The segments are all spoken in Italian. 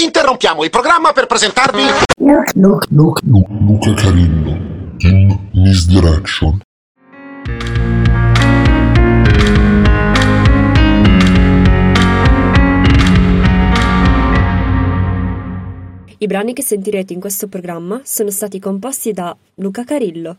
Interrompiamo il programma per presentarvi... Look, look. Luca Carillo in Misdirection. I brani che sentirete in questo programma sono stati composti da Luca Carillo.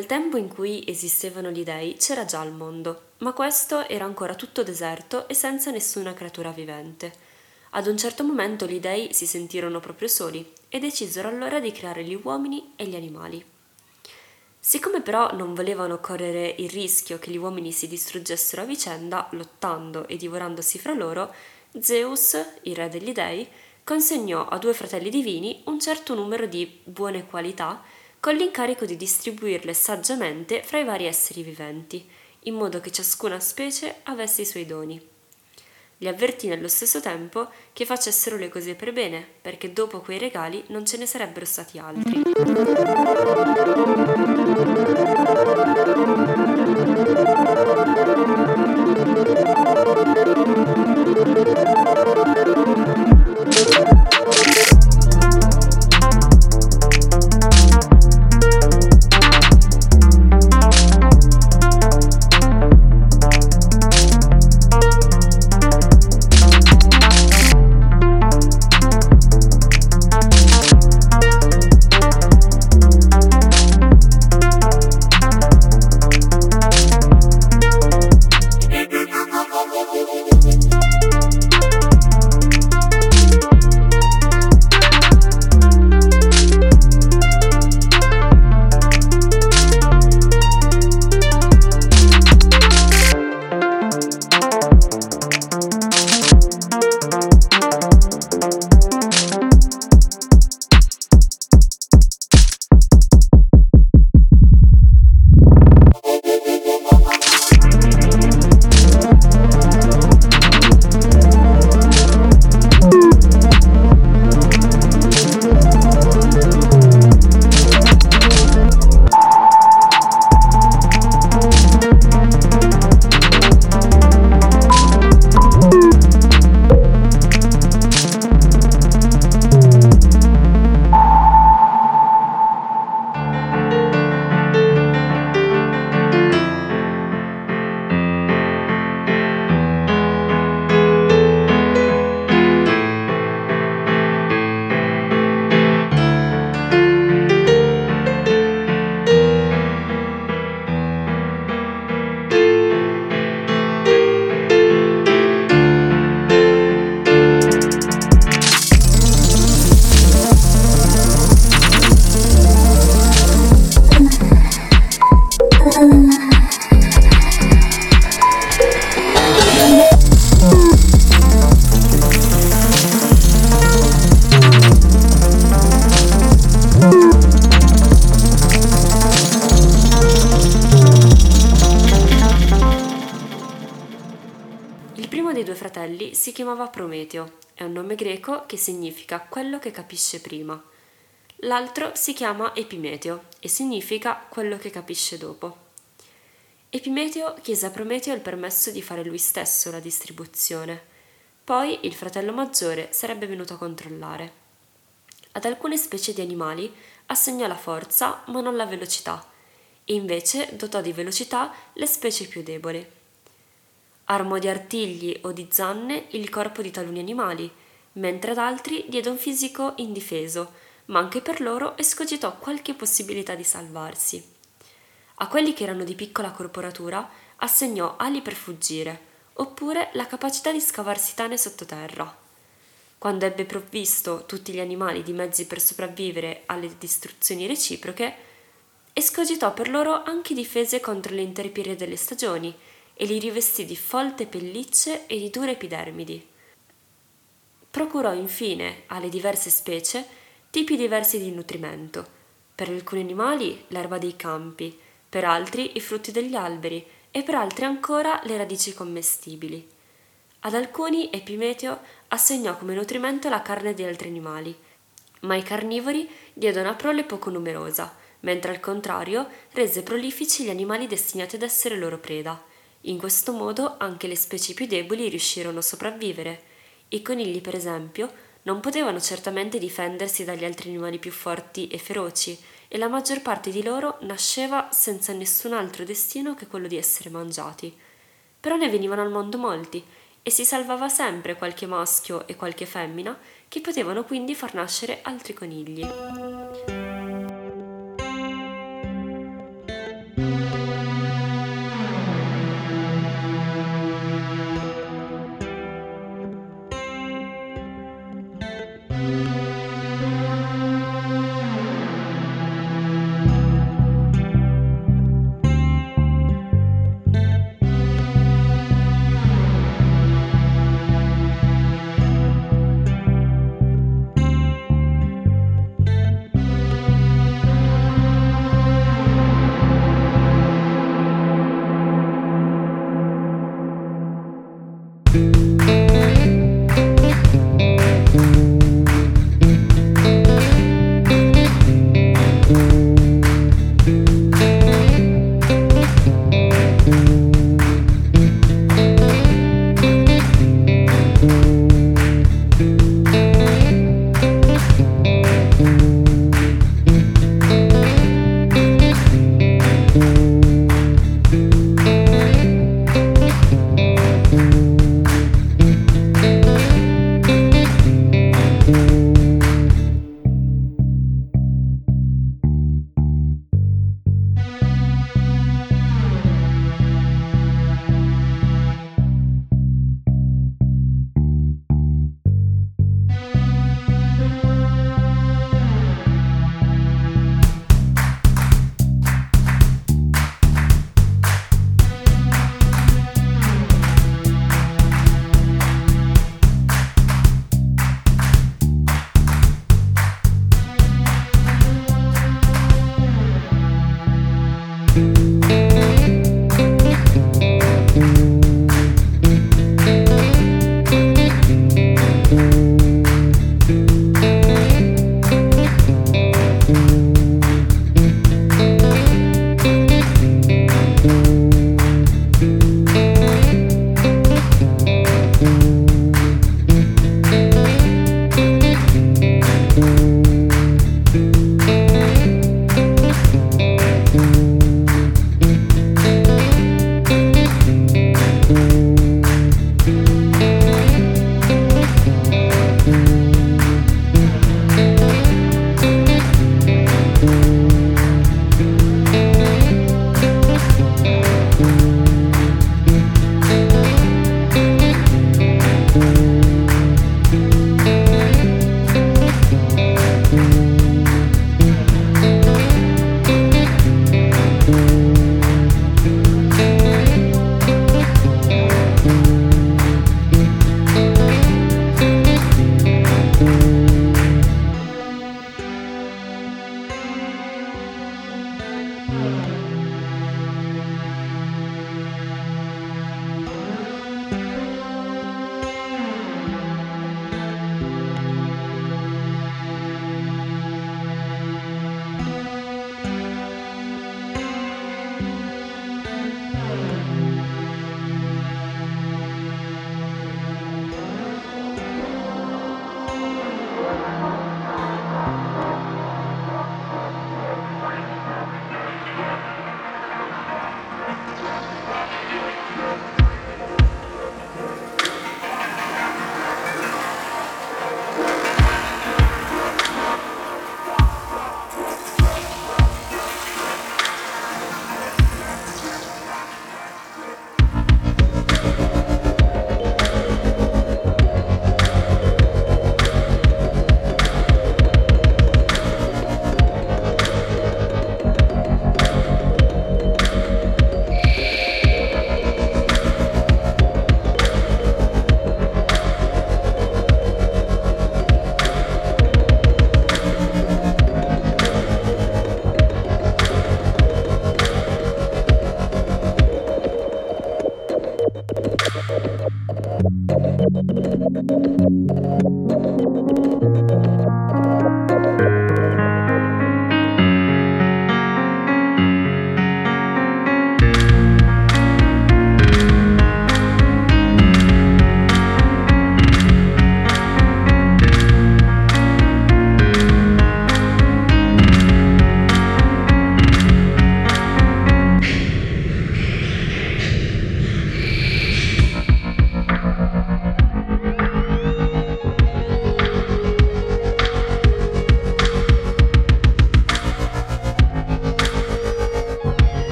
Nel tempo in cui esistevano gli dei c'era già il mondo, ma questo era ancora tutto deserto e senza nessuna creatura vivente. Ad un certo momento gli dei si sentirono proprio soli e decisero allora di creare gli uomini e gli animali. Siccome però non volevano correre il rischio che gli uomini si distruggessero a vicenda, lottando e divorandosi fra loro, Zeus, il re degli dei, consegnò a due fratelli divini un certo numero di buone qualità con l'incarico di distribuirle saggiamente fra i vari esseri viventi, in modo che ciascuna specie avesse i suoi doni. Li avvertì nello stesso tempo che facessero le cose per bene, perché dopo quei regali non ce ne sarebbero stati altri. Dei due fratelli si chiamava Prometeo, è un nome greco che significa quello che capisce prima. L'altro si chiama Epimeteo e significa quello che capisce dopo. Epimeteo chiese a Prometeo il permesso di fare lui stesso la distribuzione. Poi il fratello maggiore sarebbe venuto a controllare. Ad alcune specie di animali assegnò la forza ma non la velocità e invece dotò di velocità le specie più deboli. Armò di artigli o di zanne il corpo di taluni animali, mentre ad altri diede un fisico indifeso, ma anche per loro escogitò qualche possibilità di salvarsi. A quelli che erano di piccola corporatura assegnò ali per fuggire, oppure la capacità di scavarsi tane sottoterra. Quando ebbe provvisto tutti gli animali di mezzi per sopravvivere alle distruzioni reciproche, escogitò per loro anche difese contro le intemperie delle stagioni e li rivestì di folte pellicce e di dure epidermidi. Procurò infine alle diverse specie tipi diversi di nutrimento. Per alcuni animali l'erba dei campi, per altri i frutti degli alberi e per altri ancora le radici commestibili. Ad alcuni Epimeteo assegnò come nutrimento la carne di altri animali, ma i carnivori diede una prole poco numerosa, mentre al contrario rese prolifici gli animali destinati ad essere loro preda. In questo modo anche le specie più deboli riuscirono a sopravvivere. I conigli, per esempio, non potevano certamente difendersi dagli altri animali più forti e feroci, e la maggior parte di loro nasceva senza nessun altro destino che quello di essere mangiati. Però ne venivano al mondo molti, e si salvava sempre qualche maschio e qualche femmina che potevano quindi far nascere altri conigli.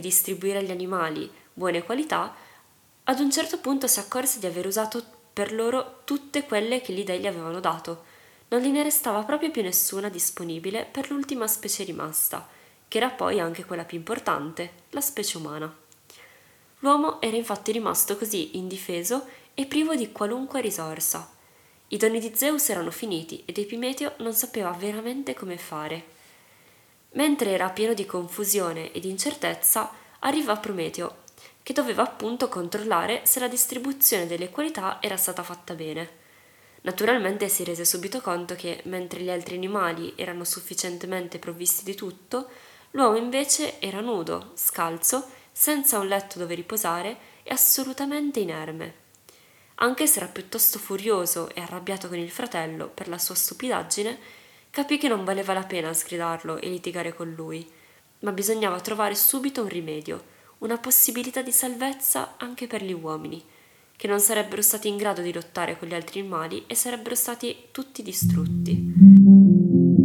Di distribuire agli animali buone qualità, ad un certo punto si accorse di aver usato per loro tutte quelle che gli dei gli avevano dato. Non gliene restava proprio più nessuna disponibile per l'ultima specie rimasta, che era poi anche quella più importante, la specie umana. L'uomo era infatti rimasto così indifeso e privo di qualunque risorsa. I doni di Zeus erano finiti ed Epimeteo non sapeva veramente come fare. Mentre era pieno di confusione e di incertezza, arriva Prometeo, che doveva appunto controllare se la distribuzione delle qualità era stata fatta bene. Naturalmente si rese subito conto che, mentre gli altri animali erano sufficientemente provvisti di tutto, l'uomo invece era nudo, scalzo, senza un letto dove riposare e assolutamente inerme. Anche se era piuttosto furioso e arrabbiato con il fratello per la sua stupidaggine, capì che non valeva la pena sgridarlo e litigare con lui, ma bisognava trovare subito un rimedio, una possibilità di salvezza anche per gli uomini, che non sarebbero stati in grado di lottare con gli altri animali e sarebbero stati tutti distrutti.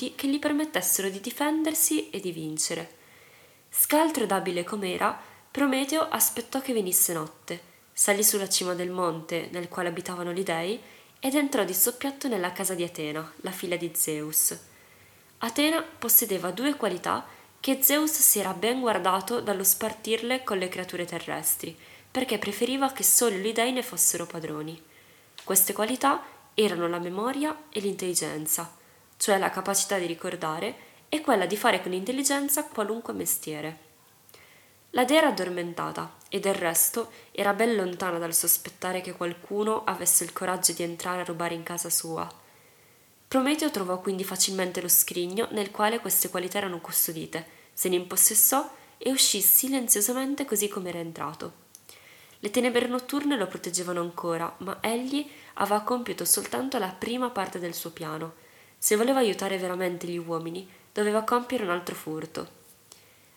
Doti che gli permettessero di difendersi e di vincere. Scaltro ed abile com'era, Prometeo aspettò che venisse notte, salì sulla cima del monte nel quale abitavano gli dei ed entrò di soppiatto nella casa di Atena, la figlia di Zeus. Atena possedeva due qualità che Zeus si era ben guardato dallo spartirle con le creature terrestri, perché preferiva che solo gli dei ne fossero padroni. Queste qualità erano la memoria e l'intelligenza, cioè la capacità di ricordare e quella di fare con intelligenza qualunque mestiere. La dea era addormentata e del resto era ben lontana dal sospettare che qualcuno avesse il coraggio di entrare a rubare in casa sua. Prometeo trovò quindi facilmente lo scrigno nel quale queste qualità erano custodite, se ne impossessò e uscì silenziosamente così come era entrato. Le tenebre notturne lo proteggevano ancora, ma egli aveva compiuto soltanto la prima parte del suo piano. Se voleva aiutare veramente gli uomini, doveva compiere un altro furto.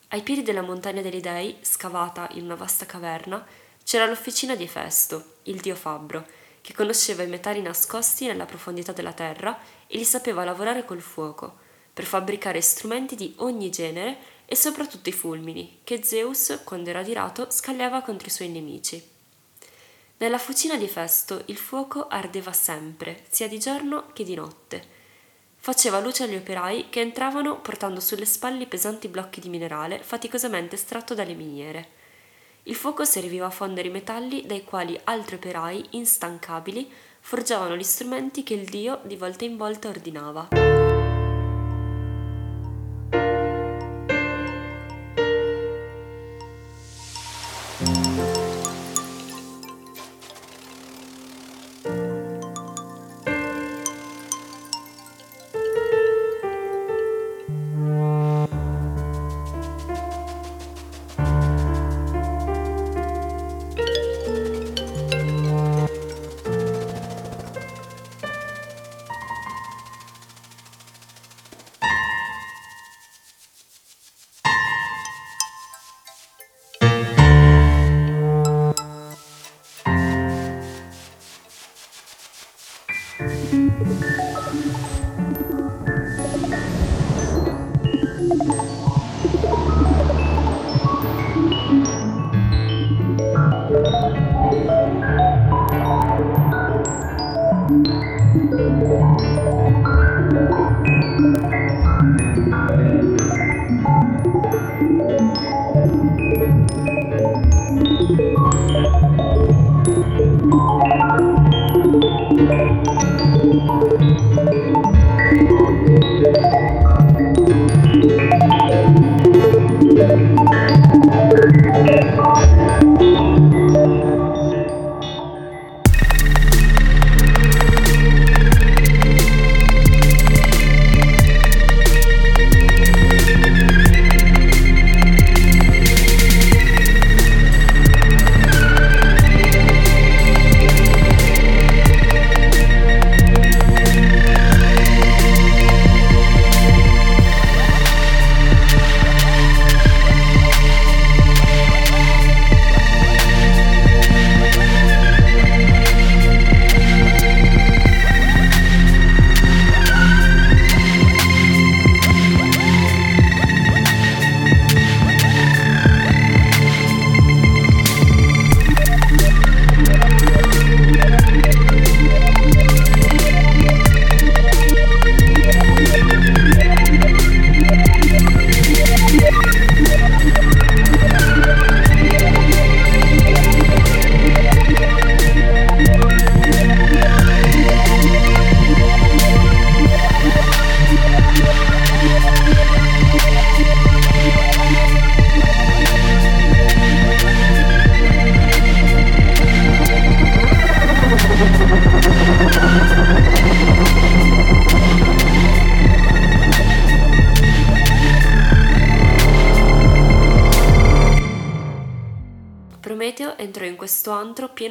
Ai piedi della montagna degli dei, scavata in una vasta caverna, c'era l'officina di Efesto, il dio fabbro, che conosceva i metalli nascosti nella profondità della terra e li sapeva lavorare col fuoco, per fabbricare strumenti di ogni genere e soprattutto i fulmini, che Zeus, quando era adirato, scagliava contro i suoi nemici. Nella fucina di Festo il fuoco ardeva sempre, sia di giorno che di notte. Faceva luce agli operai che entravano portando sulle spalle pesanti blocchi di minerale faticosamente estratto dalle miniere. Il fuoco serviva a fondere i metalli dai quali altri operai, instancabili, forgiavano gli strumenti che il dio di volta in volta ordinava.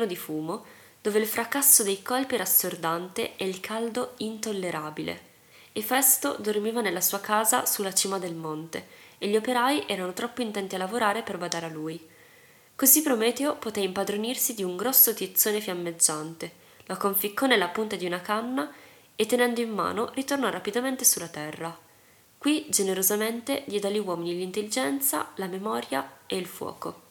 Pieno di fumo, dove il fracasso dei colpi era assordante e il caldo intollerabile. Efesto dormiva nella sua casa sulla cima del monte e gli operai erano troppo intenti a lavorare per badare a lui. Così Prometeo poté impadronirsi di un grosso tizzone fiammeggiante, lo conficcò nella punta di una canna e tenendo in mano ritornò rapidamente sulla terra. Qui generosamente diede agli uomini l'intelligenza, la memoria e il fuoco.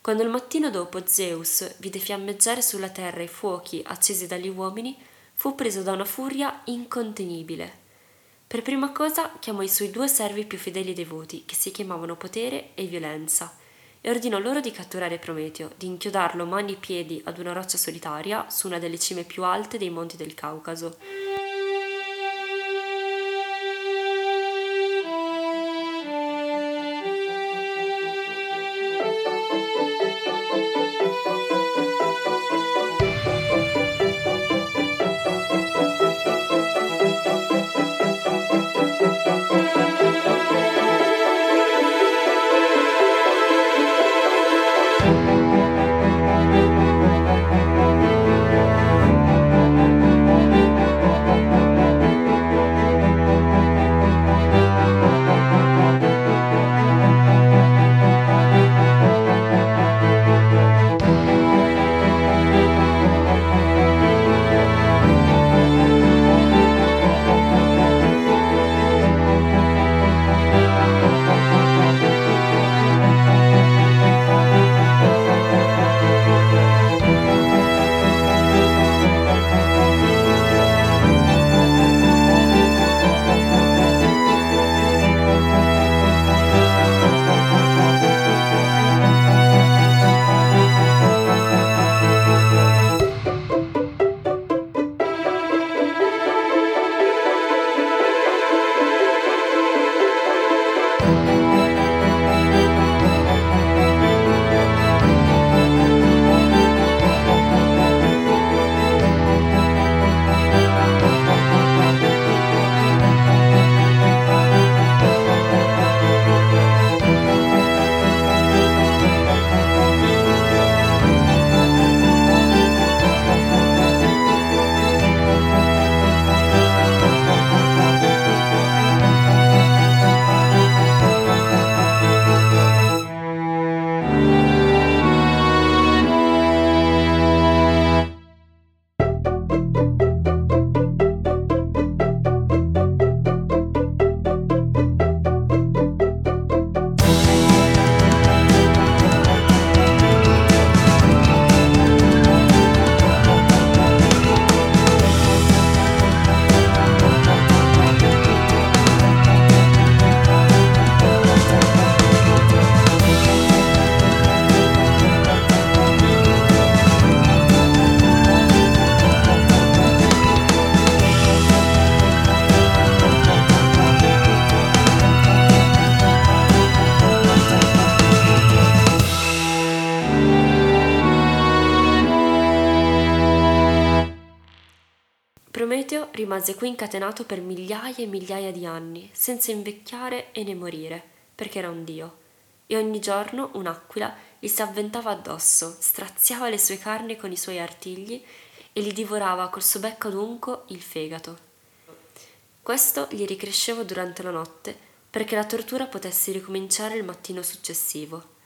Quando il mattino dopo Zeus vide fiammeggiare sulla terra i fuochi accesi dagli uomini, fu preso da una furia incontenibile. Per prima cosa chiamò i suoi due servi più fedeli e devoti, che si chiamavano Potere e Violenza, e ordinò loro di catturare Prometeo, di inchiodarlo mani e piedi ad una roccia solitaria su una delle cime più alte dei monti del Caucaso. Rimase qui incatenato per migliaia e migliaia di anni, senza invecchiare e né morire, perché era un dio. E ogni giorno un'aquila gli si avventava addosso, straziava le sue carni con i suoi artigli e gli divorava col suo becco adunco il fegato. Questo gli ricresceva durante la notte perché la tortura potesse ricominciare il mattino successivo.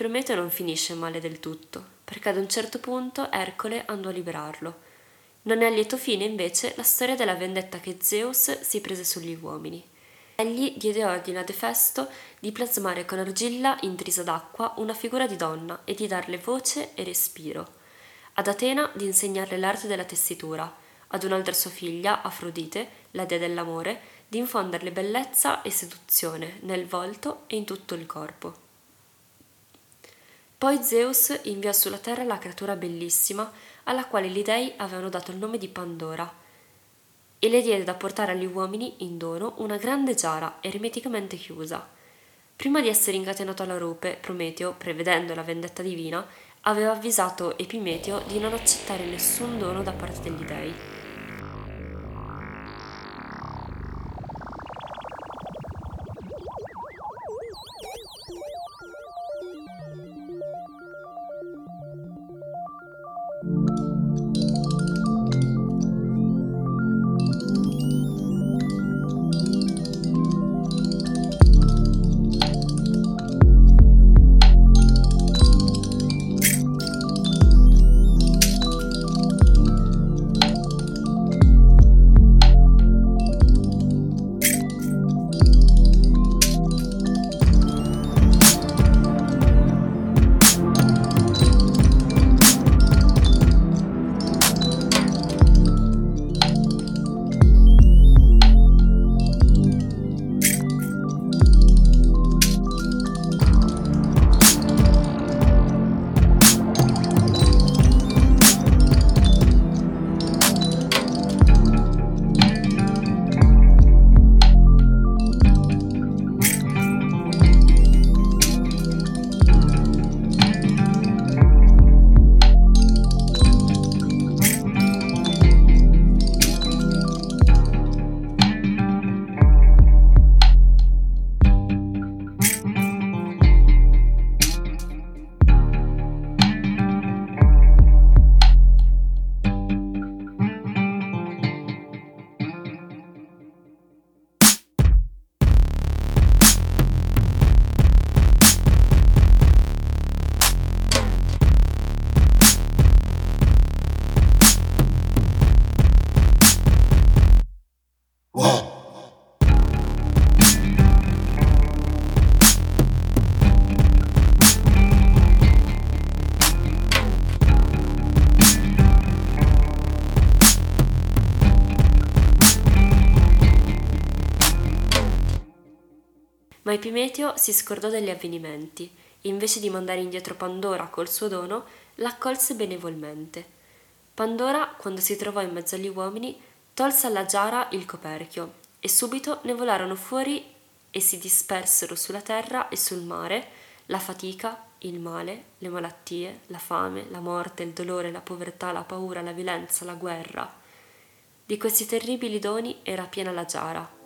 Prometeo non finisce male del tutto, perché ad un certo punto Ercole andò a liberarlo. Non è a lieto fine invece la storia della vendetta che Zeus si prese sugli uomini. Egli diede ordine ad Efesto di plasmare con argilla intrisa d'acqua una figura di donna e di darle voce e respiro. Ad Atena di insegnarle l'arte della tessitura, ad un'altra sua figlia, Afrodite, la dea dell'amore, di infonderle bellezza e seduzione nel volto e in tutto il corpo. Poi Zeus inviò sulla terra la creatura bellissima alla quale gli dei avevano dato il nome di Pandora e le diede da portare agli uomini in dono una grande giara ermeticamente chiusa. Prima di essere incatenato alla rupe, Prometeo, prevedendo la vendetta divina, aveva avvisato Epimeteo di non accettare nessun dono da parte degli dei. Ma Epimeteo si scordò degli avvenimenti e invece di mandare indietro Pandora col suo dono, l'accolse benevolmente. Pandora, quando si trovò in mezzo agli uomini, tolse alla giara il coperchio e subito ne volarono fuori e si dispersero sulla terra e sul mare la fatica, il male, le malattie, la fame, la morte, il dolore, la povertà, la paura, la violenza, la guerra. Di questi terribili doni era piena la giara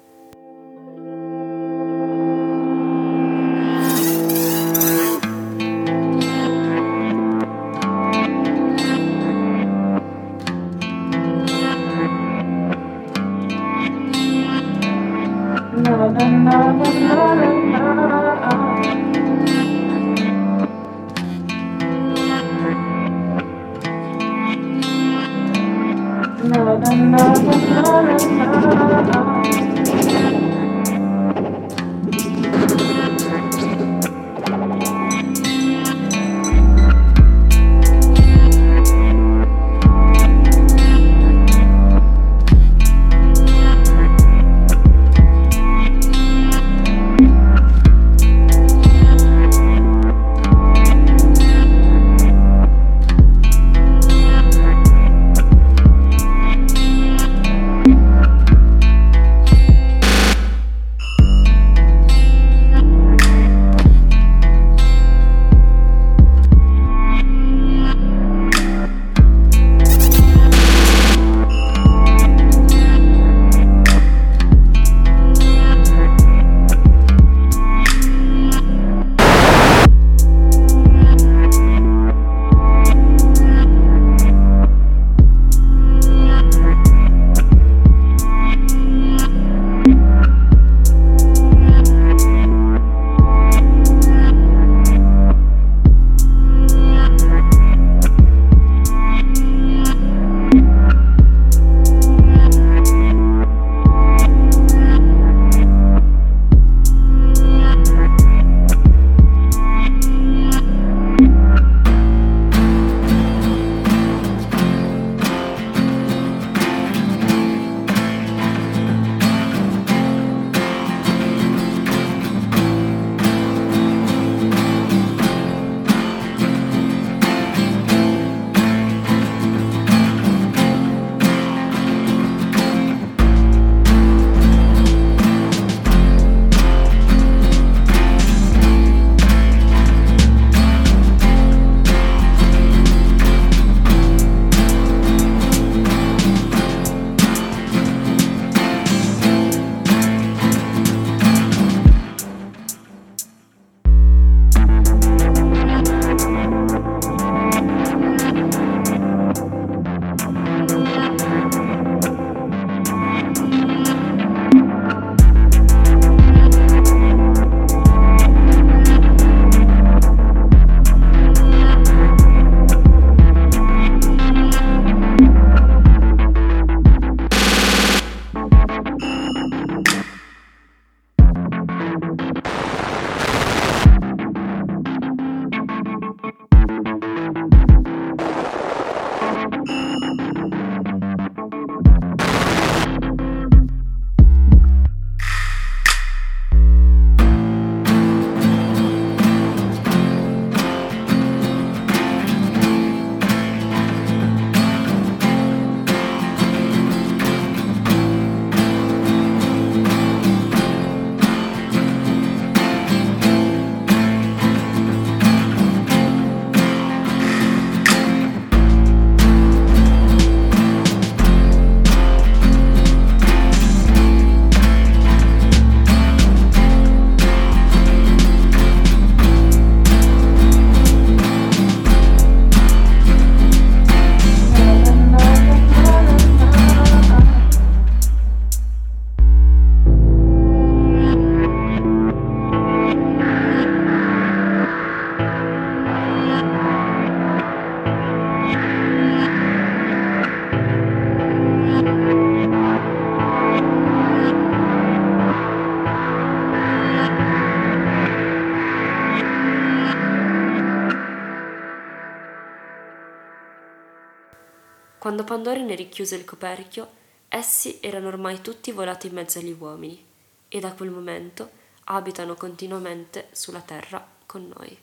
Quando ne richiuse il coperchio, essi erano ormai tutti volati in mezzo agli uomini e da quel momento abitano continuamente sulla terra con noi.